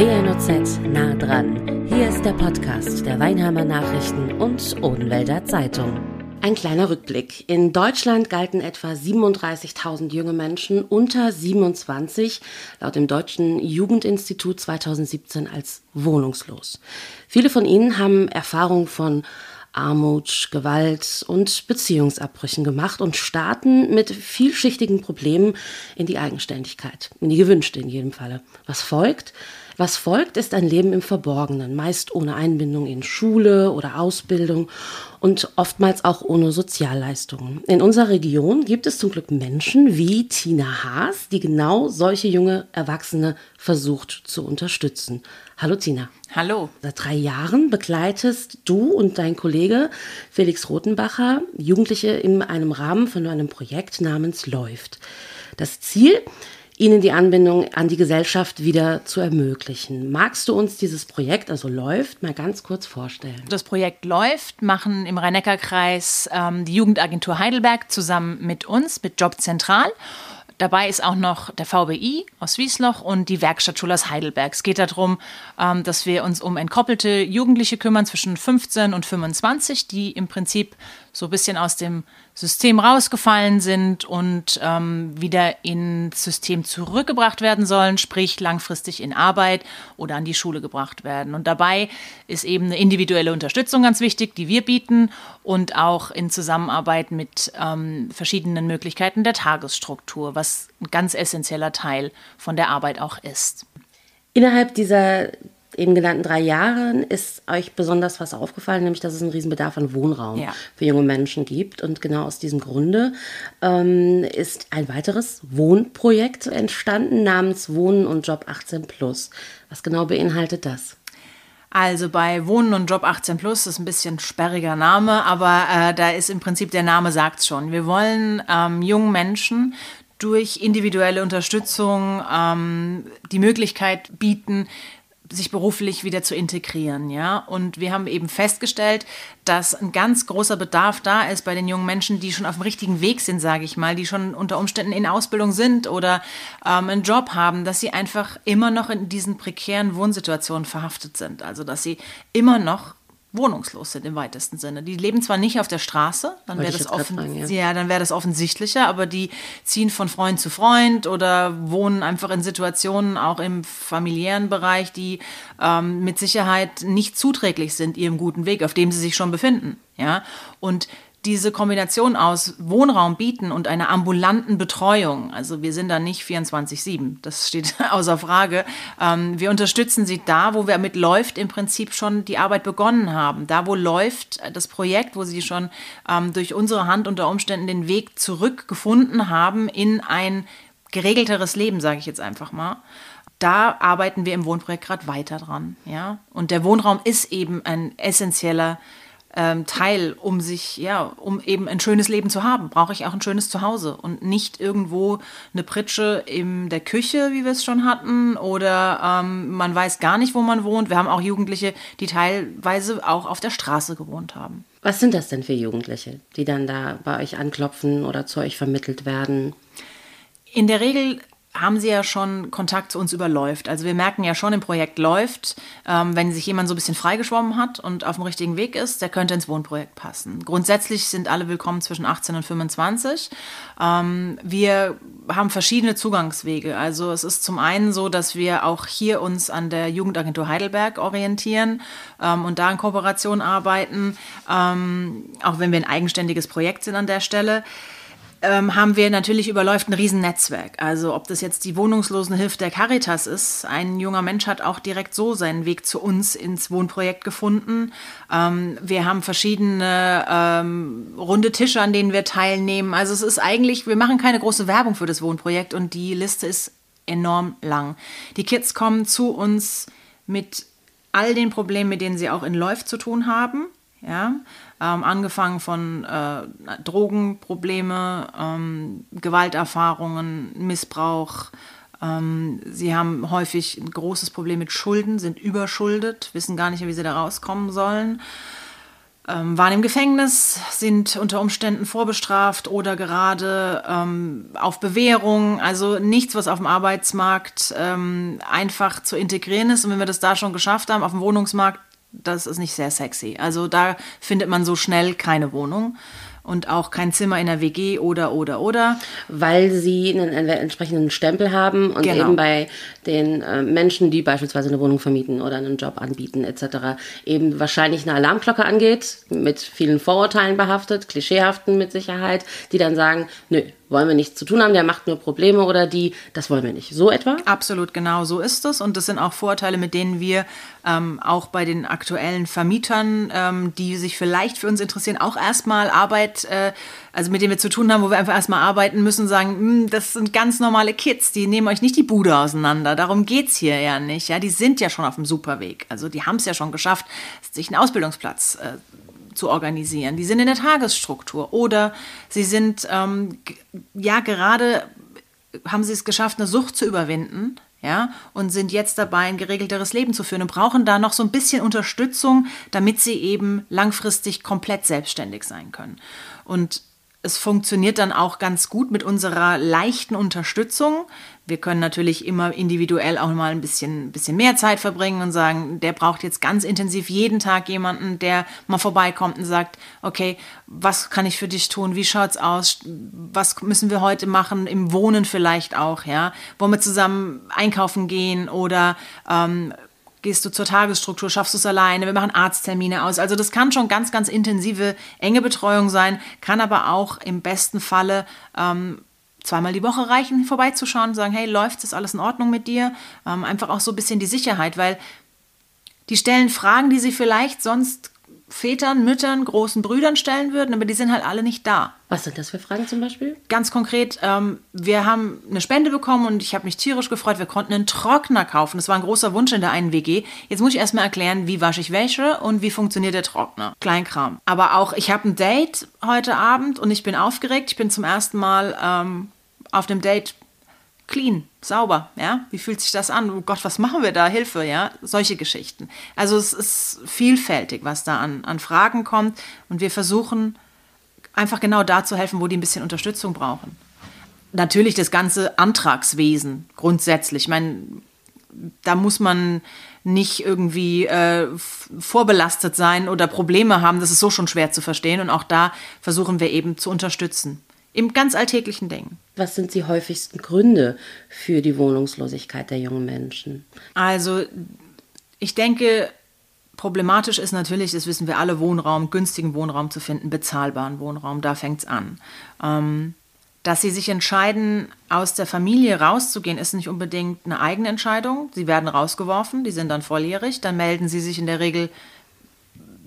WNOZ nah dran. Hier ist der Podcast der Weinheimer Nachrichten und Odenwälder Zeitung. Ein kleiner Rückblick. In Deutschland galten etwa 37.000 junge Menschen unter 27 laut dem Deutschen Jugendinstitut 2017 als wohnungslos. Viele von ihnen haben Erfahrung von Armut, Gewalt und Beziehungsabbrüchen gemacht und starten mit vielschichtigen Problemen in die Eigenständigkeit, in die gewünschte in jedem Falle. Was folgt? Was folgt, ist ein Leben im Verborgenen, meist ohne Einbindung in Schule oder Ausbildung und oftmals auch ohne Sozialleistungen. In unserer Region gibt es zum Glück Menschen wie Tina Haas, die genau solche junge Erwachsene versucht zu unterstützen. Hallo Tina. Hallo. Seit drei Jahren begleitest du und dein Kollege Felix Rotenbacher Jugendliche in einem Rahmen von einem Projekt namens Läuft. Das Ziel ihnen die Anbindung an die Gesellschaft wieder zu ermöglichen. Magst du uns dieses Projekt, also läuft, mal ganz kurz vorstellen? Das Projekt läuft, machen im Rhein-Neckar-Kreis ähm, die Jugendagentur Heidelberg zusammen mit uns, mit Job Zentral. Dabei ist auch noch der VBI aus Wiesloch und die Werkstattschule aus Heidelberg. Es geht darum, ähm, dass wir uns um entkoppelte Jugendliche kümmern zwischen 15 und 25, die im Prinzip so ein bisschen aus dem System rausgefallen sind und ähm, wieder ins System zurückgebracht werden sollen, sprich langfristig in Arbeit oder an die Schule gebracht werden. Und dabei ist eben eine individuelle Unterstützung ganz wichtig, die wir bieten und auch in Zusammenarbeit mit ähm, verschiedenen Möglichkeiten der Tagesstruktur, was ein ganz essentieller Teil von der Arbeit auch ist. Innerhalb dieser eben genannten drei Jahren ist euch besonders was aufgefallen, nämlich dass es einen Riesen an Wohnraum ja. für junge Menschen gibt. Und genau aus diesem Grunde ähm, ist ein weiteres Wohnprojekt entstanden namens Wohnen und Job 18 Plus. Was genau beinhaltet das? Also bei Wohnen und Job 18 Plus ist ein bisschen sperriger Name, aber äh, da ist im Prinzip der Name sagt schon. Wir wollen ähm, jungen Menschen durch individuelle Unterstützung ähm, die Möglichkeit bieten, sich beruflich wieder zu integrieren, ja. Und wir haben eben festgestellt, dass ein ganz großer Bedarf da ist bei den jungen Menschen, die schon auf dem richtigen Weg sind, sage ich mal, die schon unter Umständen in Ausbildung sind oder ähm, einen Job haben, dass sie einfach immer noch in diesen prekären Wohnsituationen verhaftet sind. Also dass sie immer noch wohnungslos sind im weitesten Sinne. Die leben zwar nicht auf der Straße, dann wäre das, offen, ja. ja, dann wäre das offensichtlicher, aber die ziehen von Freund zu Freund oder wohnen einfach in Situationen auch im familiären Bereich, die ähm, mit Sicherheit nicht zuträglich sind ihrem guten Weg, auf dem sie sich schon befinden. Ja, und diese Kombination aus Wohnraum bieten und einer ambulanten Betreuung, also wir sind da nicht 24-7, das steht außer Frage. Ähm, wir unterstützen sie da, wo wir mit läuft im Prinzip schon die Arbeit begonnen haben. Da, wo läuft das Projekt, wo sie schon ähm, durch unsere Hand unter Umständen den Weg zurückgefunden haben in ein geregelteres Leben, sage ich jetzt einfach mal da arbeiten wir im Wohnprojekt gerade weiter dran. Ja? Und der Wohnraum ist eben ein essentieller ähm, Teil, um sich, ja, um eben ein schönes Leben zu haben, brauche ich auch ein schönes Zuhause und nicht irgendwo eine Pritsche in der Küche, wie wir es schon hatten, oder ähm, man weiß gar nicht, wo man wohnt. Wir haben auch Jugendliche, die teilweise auch auf der Straße gewohnt haben. Was sind das denn für Jugendliche, die dann da bei euch anklopfen oder zu euch vermittelt werden? In der Regel haben sie ja schon Kontakt zu uns überläuft. Also wir merken ja schon im Projekt läuft, ähm, wenn sich jemand so ein bisschen freigeschwommen hat und auf dem richtigen Weg ist, der könnte ins Wohnprojekt passen. Grundsätzlich sind alle willkommen zwischen 18 und 25. Ähm, wir haben verschiedene Zugangswege. Also es ist zum einen so, dass wir auch hier uns an der Jugendagentur Heidelberg orientieren ähm, und da in Kooperation arbeiten, ähm, auch wenn wir ein eigenständiges Projekt sind an der Stelle ähm, haben wir natürlich überläuft ein Riesennetzwerk. Also ob das jetzt die Wohnungslosenhilfe der Caritas ist, ein junger Mensch hat auch direkt so seinen Weg zu uns ins Wohnprojekt gefunden. Ähm, wir haben verschiedene ähm, runde Tische, an denen wir teilnehmen. Also es ist eigentlich, wir machen keine große Werbung für das Wohnprojekt und die Liste ist enorm lang. Die Kids kommen zu uns mit all den Problemen, mit denen sie auch in Läuft zu tun haben. Ja, ähm, angefangen von äh, Drogenprobleme, ähm, Gewalterfahrungen, Missbrauch. Ähm, sie haben häufig ein großes Problem mit Schulden, sind überschuldet, wissen gar nicht, wie sie da rauskommen sollen. ähm, waren im Gefängnis, sind unter Umständen vorbestraft oder gerade ähm, auf Bewährung. Also nichts, was auf dem Arbeitsmarkt ähm, einfach zu integrieren ist. Und wenn wir das da schon geschafft haben, auf dem Wohnungsmarkt, das ist nicht sehr sexy. Also da findet man so schnell keine Wohnung und auch kein Zimmer in der WG oder, oder, oder. Weil sie einen entsprechenden Stempel haben und genau. eben bei den äh, Menschen, die beispielsweise eine Wohnung vermieten oder einen Job anbieten etc., eben wahrscheinlich eine Alarmglocke angeht, mit vielen Vorurteilen behaftet, klischeehaften mit Sicherheit, die dann sagen, nö, wollen wir nichts zu tun haben, der macht nur Probleme oder die, das wollen wir nicht. So etwa? Absolut, genau so ist es. Und das sind auch Vorteile, mit denen wir ähm, auch bei den aktuellen Vermietern, ähm, die sich vielleicht für uns interessieren, auch erstmal Arbeit, äh, also mit denen wir zu tun haben, wo wir einfach erstmal arbeiten müssen, sagen, hm, das sind ganz normale Kids, die nehmen euch nicht die Bude auseinander. Darum geht es hier ja nicht. Ja, die sind ja schon auf dem Superweg. Also die haben es ja schon geschafft, sich einen Ausbildungsplatz äh, zu organisieren. Die sind in der Tagesstruktur oder sie sind ähm, ja gerade haben sie es geschafft, eine Sucht zu überwinden, ja, und sind jetzt dabei, ein geregelteres Leben zu führen und brauchen da noch so ein bisschen Unterstützung, damit sie eben langfristig komplett selbstständig sein können. Und es funktioniert dann auch ganz gut mit unserer leichten Unterstützung. Wir können natürlich immer individuell auch mal ein bisschen, bisschen mehr Zeit verbringen und sagen, der braucht jetzt ganz intensiv jeden Tag jemanden, der mal vorbeikommt und sagt, okay, was kann ich für dich tun? Wie schaut's aus? Was müssen wir heute machen? Im Wohnen vielleicht auch, ja? Wollen wir zusammen einkaufen gehen oder ähm, gehst du zur Tagesstruktur, schaffst du es alleine, wir machen Arzttermine aus. Also das kann schon ganz, ganz intensive, enge Betreuung sein, kann aber auch im besten Falle ähm, zweimal die Woche reichen, vorbeizuschauen und sagen, hey, läuft das alles in Ordnung mit dir? Ähm, einfach auch so ein bisschen die Sicherheit, weil die stellen Fragen, die sie vielleicht sonst Vätern, Müttern, großen Brüdern stellen würden, aber die sind halt alle nicht da. Was sind das für Fragen zum Beispiel? Ganz konkret, ähm, wir haben eine Spende bekommen und ich habe mich tierisch gefreut. Wir konnten einen Trockner kaufen. Das war ein großer Wunsch in der einen WG. Jetzt muss ich erstmal erklären, wie wasche ich Wäsche und wie funktioniert der Trockner. Kleinkram. Aber auch, ich habe ein Date heute Abend und ich bin aufgeregt. Ich bin zum ersten Mal ähm, auf dem Date clean, sauber, ja? Wie fühlt sich das an? Oh Gott, was machen wir da? Hilfe, ja? Solche Geschichten. Also es ist vielfältig, was da an, an Fragen kommt und wir versuchen einfach genau da zu helfen, wo die ein bisschen Unterstützung brauchen. Natürlich das ganze Antragswesen grundsätzlich. Ich meine, da muss man nicht irgendwie äh, vorbelastet sein oder Probleme haben. Das ist so schon schwer zu verstehen. Und auch da versuchen wir eben zu unterstützen. Im ganz alltäglichen Dingen. Was sind die häufigsten Gründe für die Wohnungslosigkeit der jungen Menschen? Also, ich denke, problematisch ist natürlich, das wissen wir alle, Wohnraum, günstigen Wohnraum zu finden, bezahlbaren Wohnraum, da fängt es an. Ähm, dass sie sich entscheiden, aus der Familie rauszugehen, ist nicht unbedingt eine eigene Entscheidung. Sie werden rausgeworfen, die sind dann volljährig, dann melden sie sich in der Regel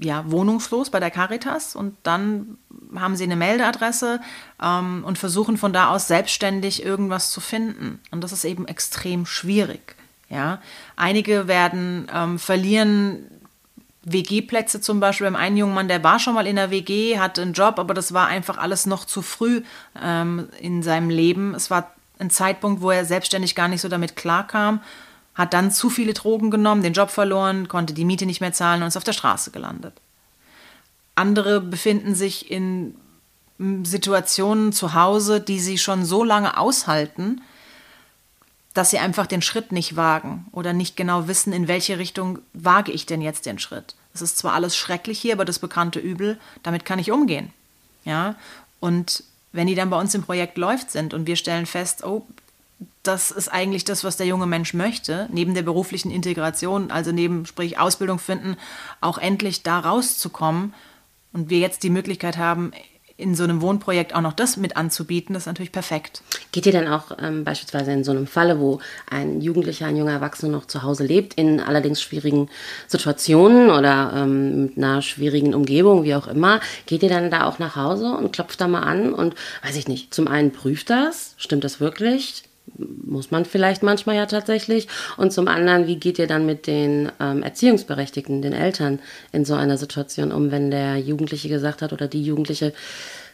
ja, wohnungslos bei der Caritas und dann haben sie eine Meldeadresse ähm, und versuchen von da aus selbstständig irgendwas zu finden. Und das ist eben extrem schwierig. Ja? Einige werden ähm, verlieren WG-Plätze zum Beispiel. Beim einen jungen Mann, der war schon mal in der WG, hatte einen Job, aber das war einfach alles noch zu früh ähm, in seinem Leben. Es war ein Zeitpunkt, wo er selbstständig gar nicht so damit klarkam hat dann zu viele Drogen genommen, den Job verloren, konnte die Miete nicht mehr zahlen und ist auf der Straße gelandet. Andere befinden sich in Situationen zu Hause, die sie schon so lange aushalten, dass sie einfach den Schritt nicht wagen oder nicht genau wissen, in welche Richtung wage ich denn jetzt den Schritt. Es ist zwar alles schrecklich hier, aber das bekannte Übel, damit kann ich umgehen. Ja? Und wenn die dann bei uns im Projekt läuft sind und wir stellen fest, oh, das ist eigentlich das, was der junge Mensch möchte, neben der beruflichen Integration, also neben, sprich Ausbildung finden, auch endlich da rauszukommen und wir jetzt die Möglichkeit haben, in so einem Wohnprojekt auch noch das mit anzubieten, das ist natürlich perfekt. Geht ihr denn auch ähm, beispielsweise in so einem Falle, wo ein Jugendlicher, ein junger Erwachsener noch zu Hause lebt, in allerdings schwierigen Situationen oder ähm, mit einer schwierigen Umgebung, wie auch immer, geht ihr dann da auch nach Hause und klopft da mal an und, weiß ich nicht, zum einen prüft das, stimmt das wirklich? Muss man vielleicht manchmal ja tatsächlich. Und zum anderen, wie geht ihr dann mit den ähm, Erziehungsberechtigten, den Eltern in so einer Situation um, wenn der Jugendliche gesagt hat oder die Jugendliche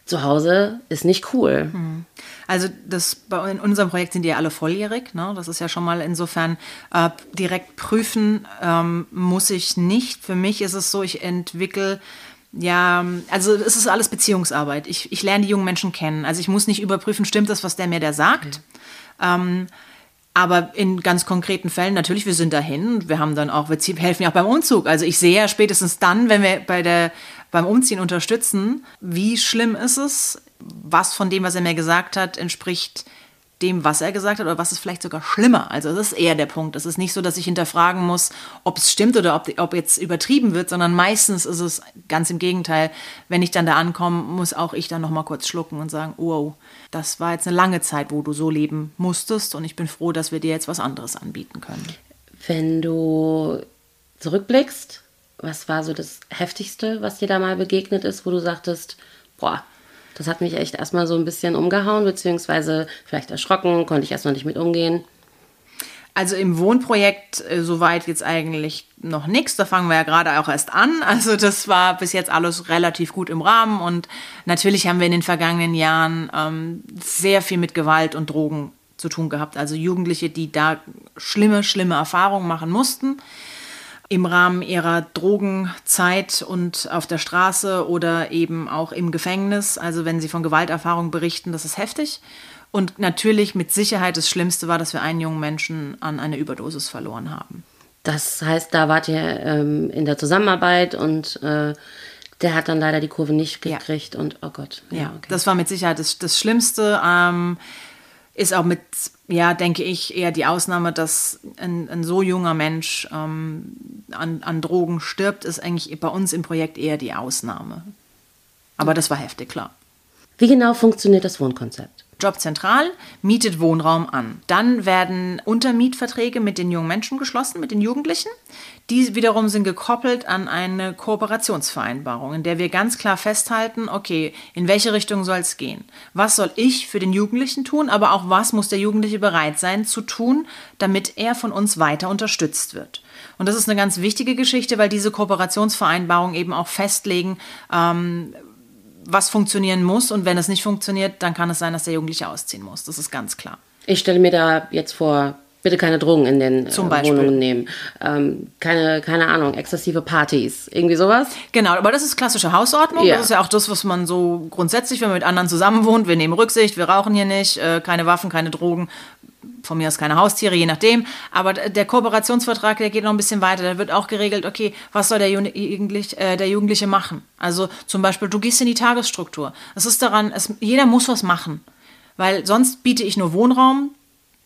zu Hause ist nicht cool. Hm. Also das bei in unserem Projekt sind die ja alle volljährig. Ne? Das ist ja schon mal insofern äh, direkt prüfen ähm, muss ich nicht. Für mich ist es so, ich entwickle ja, also es ist alles Beziehungsarbeit. Ich, ich lerne die jungen Menschen kennen. Also ich muss nicht überprüfen, stimmt das, was der mir da sagt. Okay. Ähm, aber in ganz konkreten Fällen, natürlich, wir sind dahin. Wir haben dann auch, wir helfen ja auch beim Umzug. Also ich sehe ja spätestens dann, wenn wir bei der, beim Umziehen unterstützen, wie schlimm ist es, was von dem, was er mir gesagt hat, entspricht dem, was er gesagt hat, oder was ist vielleicht sogar schlimmer. Also das ist eher der Punkt. Es ist nicht so, dass ich hinterfragen muss, ob es stimmt oder ob, ob jetzt übertrieben wird, sondern meistens ist es ganz im Gegenteil. Wenn ich dann da ankomme, muss auch ich dann nochmal kurz schlucken und sagen, wow, das war jetzt eine lange Zeit, wo du so leben musstest und ich bin froh, dass wir dir jetzt was anderes anbieten können. Wenn du zurückblickst, was war so das Heftigste, was dir da mal begegnet ist, wo du sagtest, boah, das hat mich echt erstmal so ein bisschen umgehauen, beziehungsweise vielleicht erschrocken, konnte ich erstmal nicht mit umgehen. Also im Wohnprojekt äh, soweit jetzt eigentlich noch nichts. Da fangen wir ja gerade auch erst an. Also das war bis jetzt alles relativ gut im Rahmen. Und natürlich haben wir in den vergangenen Jahren ähm, sehr viel mit Gewalt und Drogen zu tun gehabt. Also Jugendliche, die da schlimme, schlimme Erfahrungen machen mussten im Rahmen ihrer Drogenzeit und auf der Straße oder eben auch im Gefängnis. Also wenn sie von Gewalterfahrungen berichten, das ist heftig. Und natürlich mit Sicherheit das Schlimmste war, dass wir einen jungen Menschen an eine Überdosis verloren haben. Das heißt, da wart ihr ähm, in der Zusammenarbeit und äh, der hat dann leider die Kurve nicht gekriegt ja. und oh Gott. Ja, ja okay. das war mit Sicherheit das, das Schlimmste. Ähm, ist auch mit, ja, denke ich, eher die Ausnahme, dass ein, ein so junger Mensch ähm, an, an Drogen stirbt, ist eigentlich bei uns im Projekt eher die Ausnahme. Aber das war heftig, klar. Wie genau funktioniert das Wohnkonzept? Jobzentral mietet Wohnraum an. Dann werden Untermietverträge mit den jungen Menschen geschlossen, mit den Jugendlichen. Die wiederum sind gekoppelt an eine Kooperationsvereinbarung, in der wir ganz klar festhalten, okay, in welche Richtung soll es gehen? Was soll ich für den Jugendlichen tun, aber auch was muss der Jugendliche bereit sein zu tun, damit er von uns weiter unterstützt wird? Und das ist eine ganz wichtige Geschichte, weil diese Kooperationsvereinbarungen eben auch festlegen, ähm, was funktionieren muss. Und wenn es nicht funktioniert, dann kann es sein, dass der Jugendliche ausziehen muss. Das ist ganz klar. Ich stelle mir da jetzt vor, bitte keine Drogen in den äh, Wohnungen nehmen. Ähm, keine, keine Ahnung, exzessive Partys, irgendwie sowas. Genau, aber das ist klassische Hausordnung. Ja. Das ist ja auch das, was man so grundsätzlich, wenn man mit anderen zusammen wohnt, wir nehmen Rücksicht, wir rauchen hier nicht, äh, keine Waffen, keine Drogen. Von mir aus keine Haustiere, je nachdem. Aber der Kooperationsvertrag, der geht noch ein bisschen weiter. Da wird auch geregelt, okay, was soll der, Jugendlich, äh, der Jugendliche machen? Also zum Beispiel, du gehst in die Tagesstruktur. Es ist daran, es, jeder muss was machen. Weil sonst biete ich nur Wohnraum,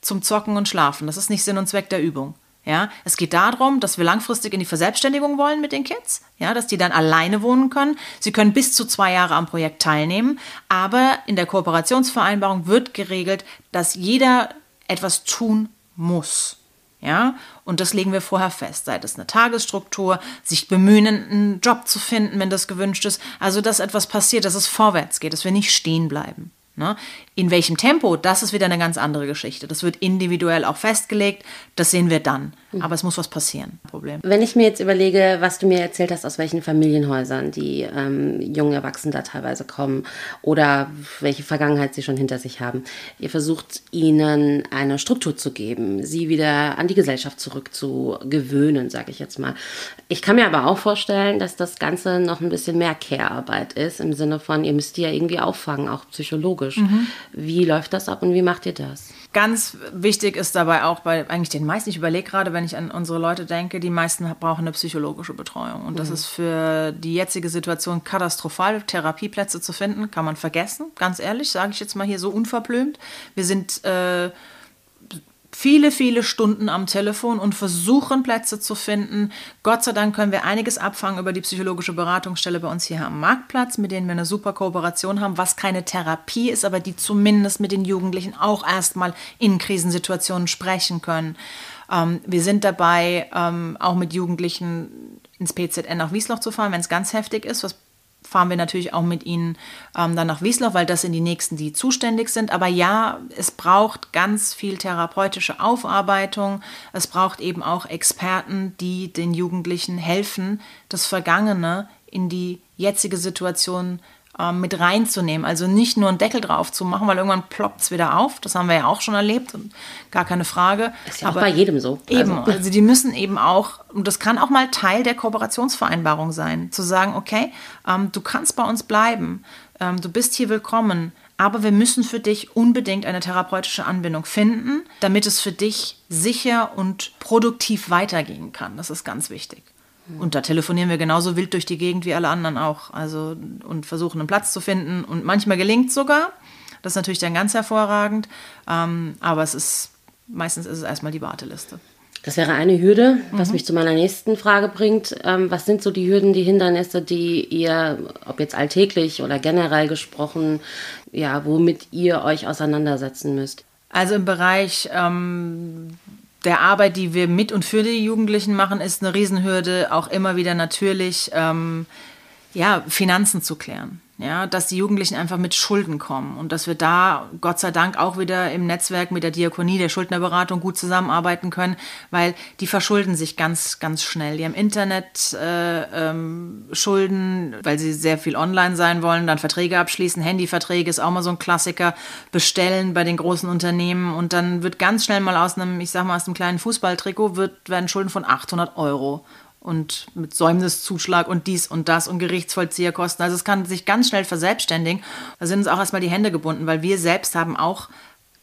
zum Zocken und Schlafen. Das ist nicht Sinn und Zweck der Übung. Ja, es geht darum, dass wir langfristig in die Verselbstständigung wollen mit den Kids, ja, dass die dann alleine wohnen können. Sie können bis zu zwei Jahre am Projekt teilnehmen, aber in der Kooperationsvereinbarung wird geregelt, dass jeder etwas tun muss. Ja, und das legen wir vorher fest. Sei das eine Tagesstruktur, sich bemühen, einen Job zu finden, wenn das gewünscht ist. Also, dass etwas passiert, dass es vorwärts geht, dass wir nicht stehen bleiben. Ne? In welchem Tempo, das ist wieder eine ganz andere Geschichte. Das wird individuell auch festgelegt, das sehen wir dann. Mhm. Aber es muss was passieren. Problem. Wenn ich mir jetzt überlege, was du mir erzählt hast, aus welchen Familienhäusern die ähm, jungen Erwachsenen da teilweise kommen oder welche Vergangenheit sie schon hinter sich haben, ihr versucht ihnen eine Struktur zu geben, sie wieder an die Gesellschaft zurückzugewöhnen, sage ich jetzt mal. Ich kann mir aber auch vorstellen, dass das Ganze noch ein bisschen mehr Care-Arbeit ist, im Sinne von, ihr müsst die ja irgendwie auffangen, auch psychologisch. Mhm. Wie läuft das ab und wie macht ihr das? Ganz wichtig ist dabei auch bei eigentlich den meisten, ich überlege gerade, wenn ich an unsere Leute denke, die meisten brauchen eine psychologische Betreuung. Und das mhm. ist für die jetzige Situation katastrophal. Therapieplätze zu finden, kann man vergessen, ganz ehrlich, sage ich jetzt mal hier so unverblümt. Wir sind äh, viele, viele Stunden am Telefon und versuchen Plätze zu finden. Gott sei Dank können wir einiges abfangen über die psychologische Beratungsstelle bei uns hier am Marktplatz, mit denen wir eine super Kooperation haben, was keine Therapie ist, aber die zumindest mit den Jugendlichen auch erstmal in Krisensituationen sprechen können. Ähm, wir sind dabei, ähm, auch mit Jugendlichen ins PZN nach Wiesloch zu fahren, wenn es ganz heftig ist, was fahren wir natürlich auch mit ihnen ähm, dann nach Wiesloch, weil das sind die Nächsten, die zuständig sind. Aber ja, es braucht ganz viel therapeutische Aufarbeitung. Es braucht eben auch Experten, die den Jugendlichen helfen, das Vergangene in die jetzige Situation ähm, mit reinzunehmen. Also nicht nur einen Deckel drauf zu machen, weil irgendwann ploppt es wieder auf. Das haben wir ja auch schon erlebt und gar keine Frage. Ist ja Aber auch bei jedem so. Eben, also. also die müssen eben auch, und das kann auch mal Teil der Kooperationsvereinbarung sein, zu sagen, okay, ähm, du kannst bei uns bleiben, ähm, du bist hier willkommen, aber wir müssen für dich unbedingt eine therapeutische Anbindung finden, damit es für dich sicher und produktiv weitergehen kann. Das ist ganz wichtig. Und da telefonieren wir genauso wild durch die Gegend wie alle anderen auch. Also und versuchen einen Platz zu finden. Und manchmal gelingt es sogar. Das ist natürlich dann ganz hervorragend. Ähm, aber es ist meistens ist es erstmal die Warteliste. Das wäre eine Hürde, was mhm. mich zu meiner nächsten Frage bringt. Ähm, was sind so die Hürden, die Hindernisse, die ihr, ob jetzt alltäglich oder generell gesprochen, ja, womit ihr euch auseinandersetzen müsst? Also im Bereich ähm, der Arbeit, die wir mit und für die Jugendlichen machen, ist eine Riesenhürde, auch immer wieder natürlich ähm, ja, Finanzen zu klären ja, dass die Jugendlichen einfach mit Schulden kommen und dass wir da Gott sei Dank auch wieder im Netzwerk mit der Diakonie, der Schuldnerberatung gut zusammenarbeiten können, weil die verschulden sich ganz, ganz schnell. Die haben Internet äh, ähm, Schulden, weil sie sehr viel online sein wollen, dann Verträge abschließen, Handyverträge ist auch mal so ein Klassiker, bestellen bei den großen Unternehmen und dann wird ganz schnell mal aus einem, ich sag mal aus einem kleinen Fußballtrikot wird, werden Schulden von 800 Euro und mit Säumniszuschlag und dies und das und Gerichtsvollzieherkosten. Also es kann sich ganz schnell verselbstständigen. Da sind uns auch erstmal die Hände gebunden, weil wir selbst haben auch,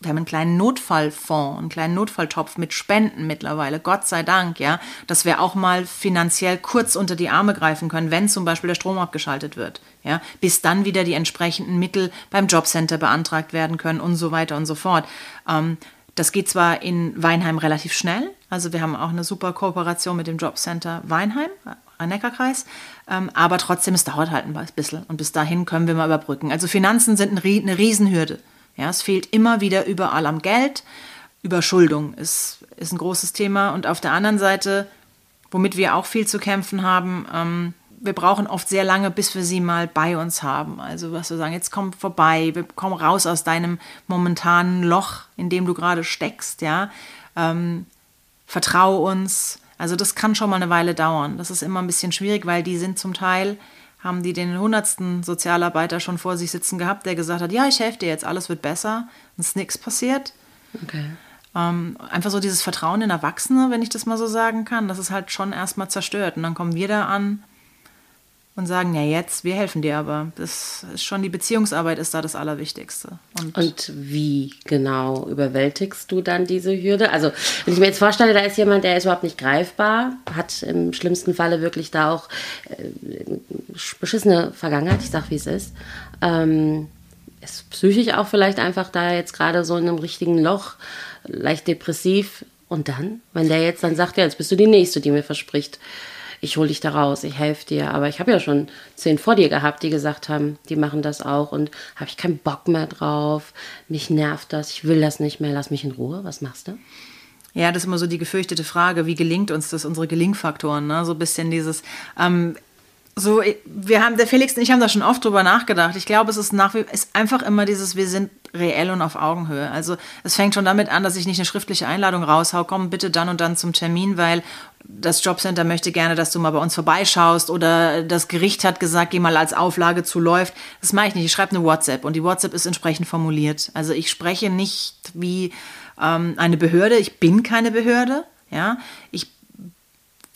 wir haben einen kleinen Notfallfonds, einen kleinen Notfalltopf mit Spenden mittlerweile, Gott sei Dank, ja, dass wir auch mal finanziell kurz unter die Arme greifen können, wenn zum Beispiel der Strom abgeschaltet wird, ja, bis dann wieder die entsprechenden Mittel beim Jobcenter beantragt werden können und so weiter und so fort. Ähm, das geht zwar in Weinheim relativ schnell, also wir haben auch eine super Kooperation mit dem Jobcenter Weinheim, Rhein-Neckar-Kreis, ähm, aber trotzdem, es dauert halt ein bisschen und bis dahin können wir mal überbrücken. Also Finanzen sind eine Riesenhürde. Ja, es fehlt immer wieder überall am Geld. Überschuldung ist, ist ein großes Thema und auf der anderen Seite, womit wir auch viel zu kämpfen haben, ähm, wir brauchen oft sehr lange, bis wir sie mal bei uns haben. Also was wir sagen, jetzt komm vorbei, wir kommen raus aus deinem momentanen Loch, in dem du gerade steckst, ja. Ähm, vertrau uns. Also das kann schon mal eine Weile dauern. Das ist immer ein bisschen schwierig, weil die sind zum Teil, haben die den hundertsten Sozialarbeiter schon vor sich sitzen gehabt, der gesagt hat, ja, ich helfe dir jetzt, alles wird besser und es ist nichts passiert. Okay. Ähm, einfach so dieses Vertrauen in Erwachsene, wenn ich das mal so sagen kann, das ist halt schon erstmal zerstört. Und dann kommen wir da an und sagen, ja jetzt, wir helfen dir aber. Das ist schon die Beziehungsarbeit ist da das Allerwichtigste. Und, und, wie genau überwältigst du dann diese Hürde? Also wenn ich mir jetzt vorstelle, da ist jemand, der ist überhaupt nicht greifbar, hat im schlimmsten Falle wirklich da auch äh, beschissene Vergangenheit, ich sag wie es ist. Ähm, ist psychisch auch vielleicht einfach da jetzt gerade so in einem richtigen Loch, leicht depressiv. Und dann, wenn der jetzt dann sagt, ja, jetzt bist du die Nächste, die mir verspricht, ich hole dich da raus, ich helfe dir. Aber ich habe ja schon zehn vor dir gehabt, die gesagt haben, die machen das auch und habe ich keinen Bock mehr drauf, mich nervt das, ich will das nicht mehr, lass mich in Ruhe. Was machst du? Ja, das ist immer so die gefürchtete Frage, wie gelingt uns das, unsere Gelingfaktoren, ne? so ein bisschen dieses, ähm, so, wir haben, der Felix und ich haben da schon oft drüber nachgedacht. Ich glaube, es ist nach wie ist einfach immer dieses, wir sind reell und auf Augenhöhe. Also es fängt schon damit an, dass ich nicht eine schriftliche Einladung raushau, komm bitte dann und dann zum Termin, weil das Jobcenter möchte gerne, dass du mal bei uns vorbeischaust oder das Gericht hat gesagt, geh mal als Auflage zu läuft. Das mache ich nicht. Ich schreibe eine WhatsApp und die WhatsApp ist entsprechend formuliert. Also ich spreche nicht wie ähm, eine Behörde. Ich bin keine Behörde. Ja, ich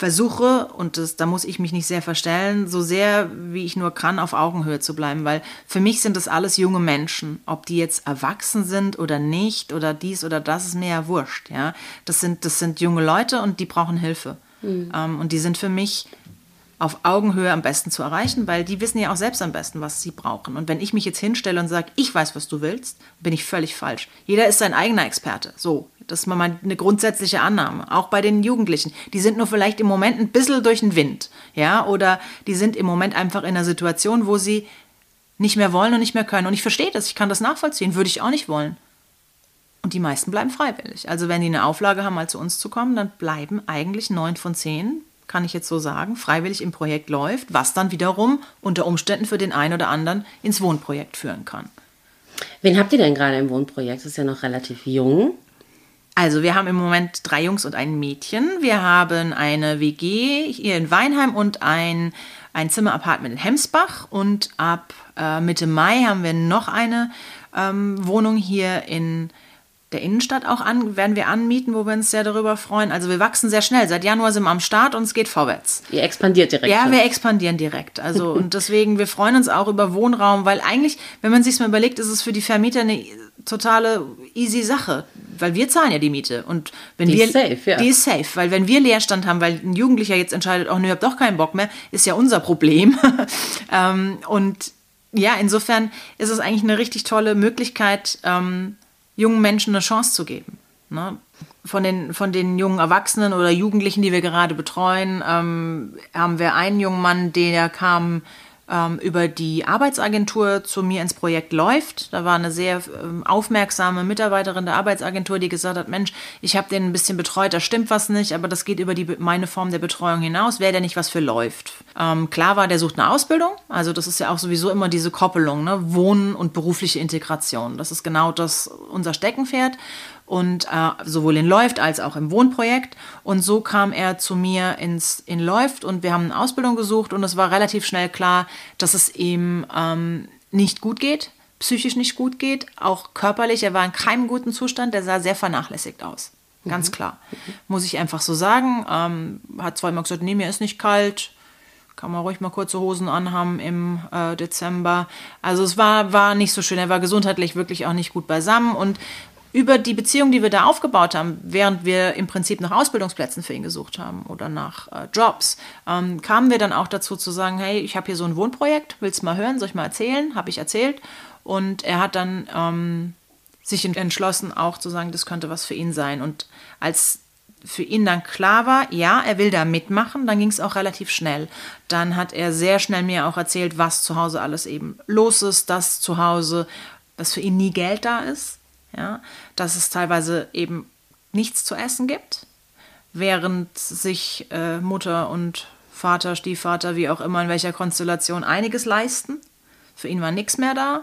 versuche, und das, da muss ich mich nicht sehr verstellen, so sehr wie ich nur kann, auf Augenhöhe zu bleiben, weil für mich sind das alles junge Menschen. Ob die jetzt erwachsen sind oder nicht oder dies oder das, ist mir ja wurscht. Ja? Das, sind, das sind junge Leute und die brauchen Hilfe. Mhm. Ähm, und die sind für mich auf Augenhöhe am besten zu erreichen, weil die wissen ja auch selbst am besten, was sie brauchen. Und wenn ich mich jetzt hinstelle und sage, ich weiß, was du willst, bin ich völlig falsch. Jeder ist sein eigener Experte. So, das ist mal eine grundsätzliche Annahme. Auch bei den Jugendlichen. Die sind nur vielleicht im Moment ein bisschen durch den Wind. Ja, oder die sind im Moment einfach in einer Situation, wo sie nicht mehr wollen und nicht mehr können. Und ich verstehe das, ich kann das nachvollziehen, würde ich auch nicht wollen. Und die meisten bleiben freiwillig. Also wenn die eine Auflage haben, mal zu uns zu kommen, dann bleiben eigentlich neun von zehn, kann ich jetzt so sagen, freiwillig im Projekt läuft, was dann wiederum unter Umständen für den einen oder anderen ins Wohnprojekt führen kann. Wen habt ihr denn gerade im Wohnprojekt? Das ist ja noch relativ jung. Also, wir haben im Moment drei Jungs und ein Mädchen. Wir haben eine WG hier in Weinheim und ein, ein Zimmerapartment in Hemsbach. Und ab äh, Mitte Mai haben wir noch eine ähm, Wohnung hier in der Innenstadt auch an, werden wir anmieten, wo wir uns sehr darüber freuen. Also wir wachsen sehr schnell. Seit Januar sind wir am Start und es geht vorwärts. Ihr expandiert direkt. Ja, wir expandieren direkt. Also und deswegen, wir freuen uns auch über Wohnraum, weil eigentlich, wenn man sich mal überlegt, ist es für die Vermieter eine totale easy Sache, weil wir zahlen ja die Miete und wenn die wir ist safe, ja. die ist safe, weil wenn wir Leerstand haben, weil ein Jugendlicher jetzt entscheidet, oh, ne, ich hab doch keinen Bock mehr, ist ja unser Problem. ähm, und ja, insofern ist es eigentlich eine richtig tolle Möglichkeit, ähm, jungen Menschen eine Chance zu geben. Ne? Von, den, von den jungen Erwachsenen oder Jugendlichen, die wir gerade betreuen, ähm, haben wir einen jungen Mann, der kam über die Arbeitsagentur zu mir ins Projekt läuft. Da war eine sehr ähm, aufmerksame Mitarbeiterin der Arbeitsagentur, die gesagt hat, Mensch, ich habe den ein bisschen betreut, da stimmt was nicht, aber das geht über die, meine Form der Betreuung hinaus. Wäre der nicht was für läuft? Ähm, klar war, der sucht eine Ausbildung. Also das ist ja auch sowieso immer diese Koppelung, ne? Wohnen und berufliche Integration. Das ist genau das unser Steckenpferd und äh, sowohl in Läuft als auch im Wohnprojekt. Und so kam er zu mir ins, in Läuft und wir haben eine Ausbildung gesucht und es war relativ schnell klar, dass es ihm ähm, nicht gut geht, psychisch nicht gut geht, auch körperlich. Er war in keinem guten Zustand, der sah sehr vernachlässigt aus. Ganz mhm. klar. Muss ich einfach so sagen. Ähm, hat zweimal gesagt, nee, mir ist nicht kalt. Kann man ruhig mal kurze Hosen anhaben im äh, Dezember. Also es war, war nicht so schön. Er war gesundheitlich wirklich auch nicht gut beisammen. Und über die Beziehung, die wir da aufgebaut haben, während wir im Prinzip nach Ausbildungsplätzen für ihn gesucht haben oder nach äh, Jobs, ähm, kamen wir dann auch dazu zu sagen, hey, ich habe hier so ein Wohnprojekt, willst du mal hören, soll ich mal erzählen? Habe ich erzählt. Und er hat dann ähm, sich entschlossen, auch zu sagen, das könnte was für ihn sein. Und als für ihn dann klar war, ja, er will da mitmachen, dann ging es auch relativ schnell. Dann hat er sehr schnell mir auch erzählt, was zu Hause alles eben los ist, dass zu Hause, dass für ihn nie Geld da ist, ja, dass es teilweise eben nichts zu essen gibt, während sich äh, Mutter und Vater, Stiefvater, wie auch immer, in welcher Konstellation einiges leisten. Für ihn war nichts mehr da,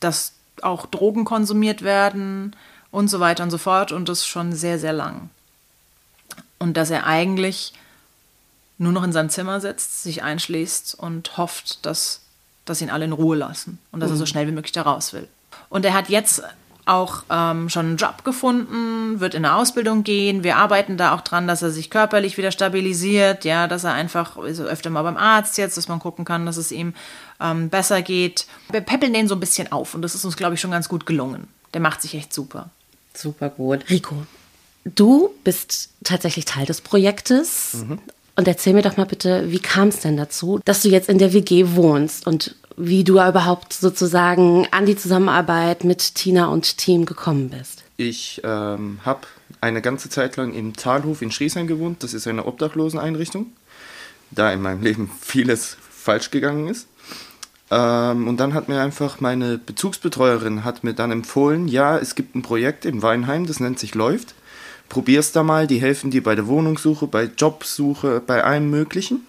dass auch Drogen konsumiert werden und so weiter und so fort und das schon sehr, sehr lang. Und dass er eigentlich nur noch in seinem Zimmer sitzt, sich einschließt und hofft, dass, dass ihn alle in Ruhe lassen und dass mhm. er so mhm. schnell wie möglich da raus will. Und er hat jetzt auch ähm, schon einen Job gefunden, wird in eine Ausbildung gehen. Wir arbeiten da auch dran, dass er sich körperlich wieder stabilisiert, ja, dass er einfach so öfter mal beim Arzt jetzt, dass man gucken kann, dass es ihm ähm, besser geht. Wir peppeln den so ein bisschen auf und das ist uns, glaube ich, schon ganz gut gelungen. Der macht sich echt super. Super gut. Rico, du bist tatsächlich Teil des Projektes. Mhm. Und erzähl mir doch mal bitte, wie kam es denn dazu, dass du jetzt in der WG wohnst und wie du überhaupt sozusagen an die Zusammenarbeit mit Tina und Team gekommen bist. Ich ähm, habe eine ganze Zeit lang im Talhof in Schriesheim gewohnt. Das ist eine Obdachloseneinrichtung, da in meinem Leben vieles falsch gegangen ist. Ähm, und dann hat mir einfach meine Bezugsbetreuerin hat mir dann empfohlen, ja, es gibt ein Projekt im Weinheim, das nennt sich Läuft. Probier's da mal, die helfen dir bei der Wohnungssuche, bei Jobsuche, bei allem Möglichen.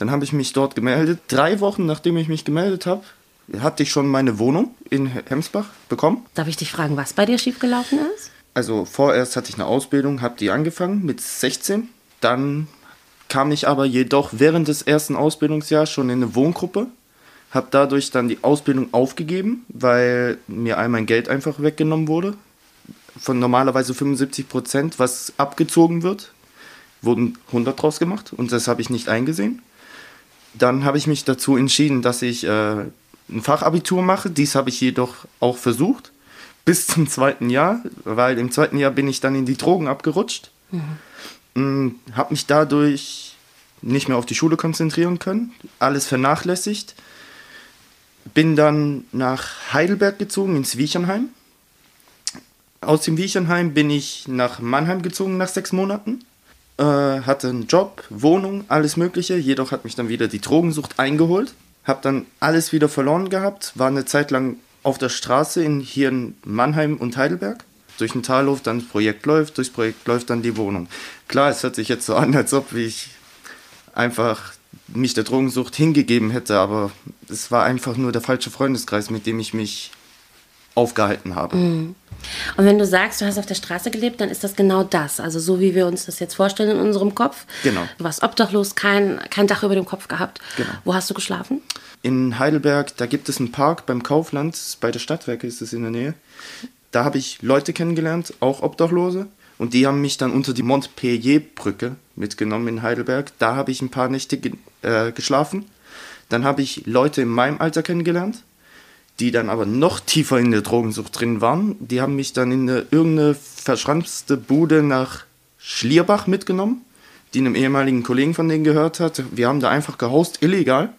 Dann habe ich mich dort gemeldet. Drei Wochen nachdem ich mich gemeldet habe, hatte ich schon meine Wohnung in Hemsbach bekommen. Darf ich dich fragen, was bei dir schiefgelaufen ist? Also vorerst hatte ich eine Ausbildung, habe die angefangen mit 16. Dann kam ich aber jedoch während des ersten Ausbildungsjahres schon in eine Wohngruppe. Habe dadurch dann die Ausbildung aufgegeben, weil mir all mein Geld einfach weggenommen wurde. Von normalerweise 75 Prozent, was abgezogen wird, wurden 100 draus gemacht und das habe ich nicht eingesehen. Dann habe ich mich dazu entschieden, dass ich äh, ein Fachabitur mache. Dies habe ich jedoch auch versucht bis zum zweiten Jahr, weil im zweiten Jahr bin ich dann in die Drogen abgerutscht. Mhm. Habe mich dadurch nicht mehr auf die Schule konzentrieren können, alles vernachlässigt. Bin dann nach Heidelberg gezogen, ins Wiechernheim. Aus dem Wiechernheim bin ich nach Mannheim gezogen nach sechs Monaten äh, hatte einen Job, Wohnung, alles Mögliche. Jedoch hat mich dann wieder die Drogensucht eingeholt. Hab dann alles wieder verloren gehabt. War eine Zeit lang auf der Straße in, hier in Mannheim und Heidelberg. Durch den Talhof, dann das Projekt läuft, durchs Projekt läuft dann die Wohnung. Klar, es hört sich jetzt so an, als ob ich einfach mich der Drogensucht hingegeben hätte, aber es war einfach nur der falsche Freundeskreis, mit dem ich mich aufgehalten habe. Mhm. Und wenn du sagst, du hast auf der Straße gelebt, dann ist das genau das. Also so wie wir uns das jetzt vorstellen in unserem Kopf. Genau. Du warst obdachlos, kein, kein Dach über dem Kopf gehabt. Genau. Wo hast du geschlafen? In Heidelberg, da gibt es einen Park beim Kaufland, bei der Stadtwerke ist es in der Nähe. Da habe ich Leute kennengelernt, auch Obdachlose. Und die haben mich dann unter die Montpellier-Brücke mitgenommen in Heidelberg. Da habe ich ein paar Nächte ge äh, geschlafen. Dann habe ich Leute in meinem Alter kennengelernt, die dann aber noch tiefer in der Drogensucht drin waren. Die haben mich dann in eine, irgendeine verschranzte Bude nach Schlierbach mitgenommen, die einem ehemaligen Kollegen von denen gehört hat. Wir haben da einfach gehaust, illegal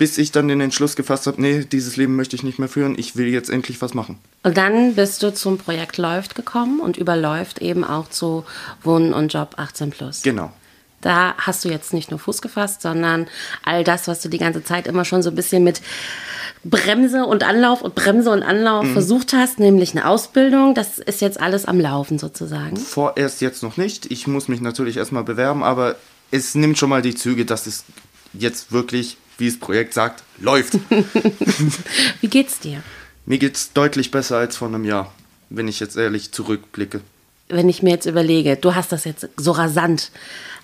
bis ich dann den Entschluss gefasst habe, nee, dieses Leben möchte ich nicht mehr führen, ich will jetzt endlich was machen. Und dann bist du zum Projekt Läuft gekommen und überläuft eben auch zu Wohnen und Job 18 plus. Genau. Da hast du jetzt nicht nur Fuß gefasst, sondern all das, was du die ganze Zeit immer schon so ein bisschen mit Bremse und Anlauf und Bremse und Anlauf mhm. versucht hast, nämlich eine Ausbildung, das ist jetzt alles am Laufen sozusagen. Vorerst jetzt noch nicht. Ich muss mich natürlich erstmal bewerben, aber es nimmt schon mal die Züge, dass es jetzt wirklich wie das Projekt sagt, läuft. wie geht's dir? Mir geht's deutlich besser als vor einem Jahr, wenn ich jetzt ehrlich zurückblicke. Wenn ich mir jetzt überlege, du hast das jetzt so rasant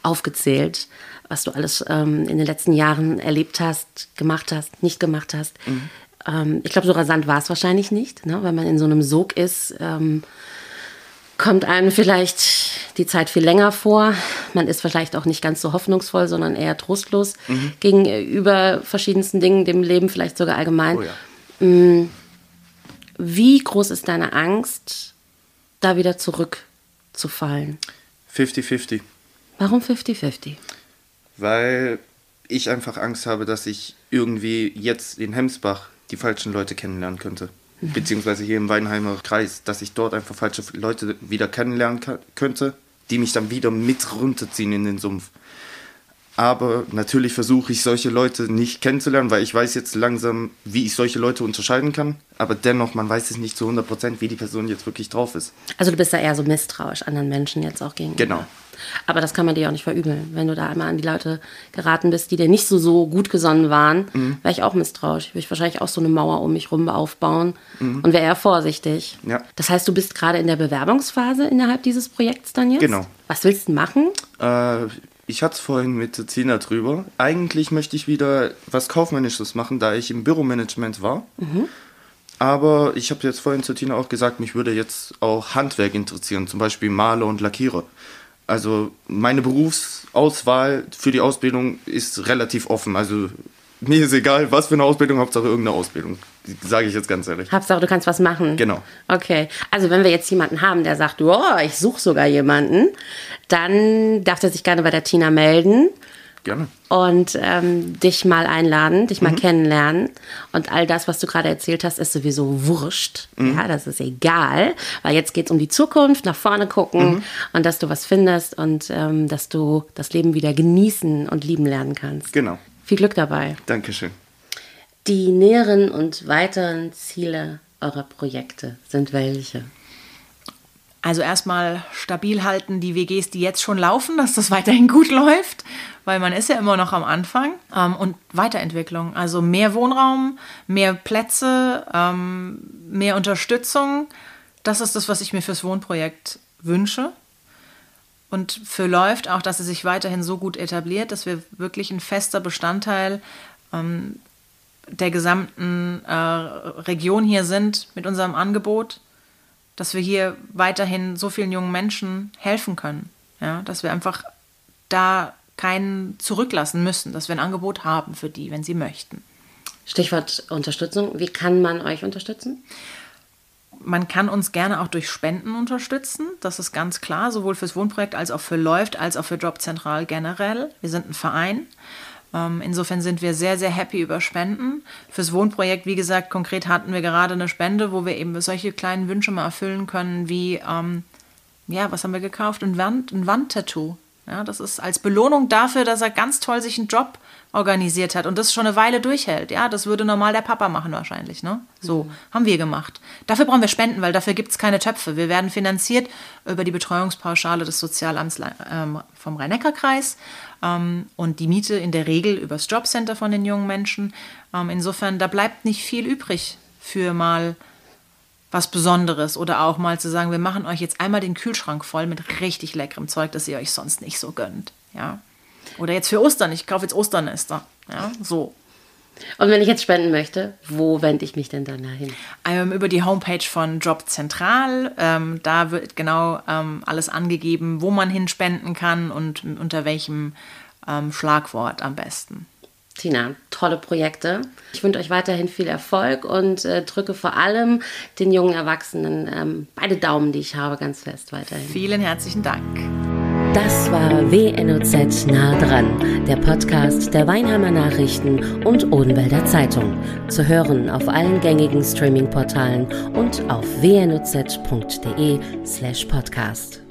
aufgezählt, was du alles ähm, in den letzten Jahren erlebt hast, gemacht hast, nicht gemacht hast. Mhm. Ähm, ich glaube, so rasant war es wahrscheinlich nicht, ne? weil man in so einem Sog ist. Ähm, kommt einem vielleicht die Zeit viel länger vor. Man ist vielleicht auch nicht ganz so hoffnungsvoll, sondern eher trostlos mhm. gegenüber verschiedensten Dingen, dem Leben vielleicht sogar allgemein. Oh ja. Mm. Wie groß ist deine Angst, da wieder zurückzufallen? 50-50. Warum 50-50? Weil ich einfach Angst habe, dass ich irgendwie jetzt in Hemsbach die falschen Leute kennenlernen könnte beziehungsweise hier im Weinheimer Kreis, dass ich dort einfach falsche Leute wieder kennenlernen könnte, die mich dann wieder mit runterziehen in den Sumpf. Aber natürlich versuche ich solche Leute nicht kennenzulernen, weil ich weiß jetzt langsam, wie ich solche Leute unterscheiden kann. Aber dennoch, man weiß es nicht zu 100%, wie die Person jetzt wirklich drauf ist. Also du bist da eher so misstrauisch anderen Menschen jetzt auch gegenüber. Genau. Aber das kann man dir auch nicht verübeln. Wenn du da einmal an die Leute geraten bist, die dir nicht so, so gut gesonnen waren, mhm. wäre ich auch misstrauisch. Würde ich wahrscheinlich auch so eine Mauer um mich rum aufbauen mhm. und wäre eher vorsichtig. Ja. Das heißt, du bist gerade in der Bewerbungsphase innerhalb dieses Projekts dann jetzt? Genau. Was willst du machen? Äh, ich hatte es vorhin mit Zina drüber. Eigentlich möchte ich wieder was Kaufmännisches machen, da ich im Büromanagement war. Mhm. Aber ich habe jetzt vorhin zu Tina auch gesagt, mich würde jetzt auch Handwerk interessieren, zum Beispiel Maler und Lackierer. Also meine Berufsauswahl für die Ausbildung ist relativ offen. Also mir ist egal, was für eine Ausbildung, Hauptsache irgendeine Ausbildung. Sage ich jetzt ganz ehrlich. Hauptsache, du kannst was machen. Genau. Okay. Also wenn wir jetzt jemanden haben, der sagt, oh, ich suche sogar jemanden, dann darf er sich gerne bei der Tina melden. Gerne. Und ähm, dich mal einladen, dich mal mhm. kennenlernen. Und all das, was du gerade erzählt hast, ist sowieso wurscht. Mhm. Ja, das ist egal, weil jetzt geht es um die Zukunft, nach vorne gucken mhm. und dass du was findest und ähm, dass du das Leben wieder genießen und lieben lernen kannst. Genau. Viel Glück dabei. Dankeschön. Die näheren und weiteren Ziele eurer Projekte sind welche? Also erstmal stabil halten die WGs, die jetzt schon laufen, dass das weiterhin gut läuft, weil man ist ja immer noch am Anfang. Ähm, und Weiterentwicklung, also mehr Wohnraum, mehr Plätze, ähm, mehr Unterstützung. Das ist das, was ich mir fürs Wohnprojekt wünsche. Und für läuft auch, dass es sich weiterhin so gut etabliert, dass wir wirklich ein fester Bestandteil ähm, der gesamten äh, Region hier sind mit unserem Angebot dass wir hier weiterhin so vielen jungen Menschen helfen können. Ja, dass wir einfach da keinen zurücklassen müssen, dass wir ein Angebot haben für die, wenn sie möchten. Stichwort Unterstützung. Wie kann man euch unterstützen? Man kann uns gerne auch durch Spenden unterstützen. Das ist ganz klar, sowohl fürs Wohnprojekt als auch für Läuft, als auch für Jobzentral generell. Wir sind ein Verein. Ähm, insofern sind wir sehr, sehr happy über Spenden. Fürs Wohnprojekt, wie gesagt, konkret hatten wir gerade eine Spende, wo wir eben solche kleinen Wünsche mal erfüllen können, wie, ähm, ja, was haben wir gekauft? Ein, Wand, ein Wandtattoo. Ja, das ist als Belohnung dafür, dass er ganz toll sich einen Job organisiert hat und das schon eine Weile durchhält. Ja, das würde normal der Papa machen wahrscheinlich. Ne? So mhm. haben wir gemacht. Dafür brauchen wir Spenden, weil dafür gibt es keine Töpfe. Wir werden finanziert über die Betreuungspauschale des Sozialamts ähm, vom Rhein-Neckar-Kreis ähm, und die Miete in der Regel übers Jobcenter von den jungen Menschen. Ähm, insofern, da bleibt nicht viel übrig für mal was Besonderes oder auch mal zu sagen, wir machen euch jetzt einmal den Kühlschrank voll mit richtig leckerem Zeug, das ihr euch sonst nicht so gönnt. Ja. Oder jetzt für Ostern, ich kaufe jetzt Osternester. Ja, so. Und wenn ich jetzt spenden möchte, wo wende ich mich denn dann dahin? Ähm, über die Homepage von Job Zentral. Ähm, da wird genau ähm, alles angegeben, wo man hinspenden kann und unter welchem ähm, Schlagwort am besten. Tina, tolle Projekte. Ich wünsche euch weiterhin viel Erfolg und äh, drücke vor allem den jungen Erwachsenen ähm, beide Daumen, die ich habe, ganz fest weiterhin. Vielen herzlichen Dank. Das war WNOZ nah dran, der Podcast der Weinheimer Nachrichten und Odenwälder Zeitung. Zu hören auf allen gängigen Streaming-Portalen und auf wnoz.de slash podcast.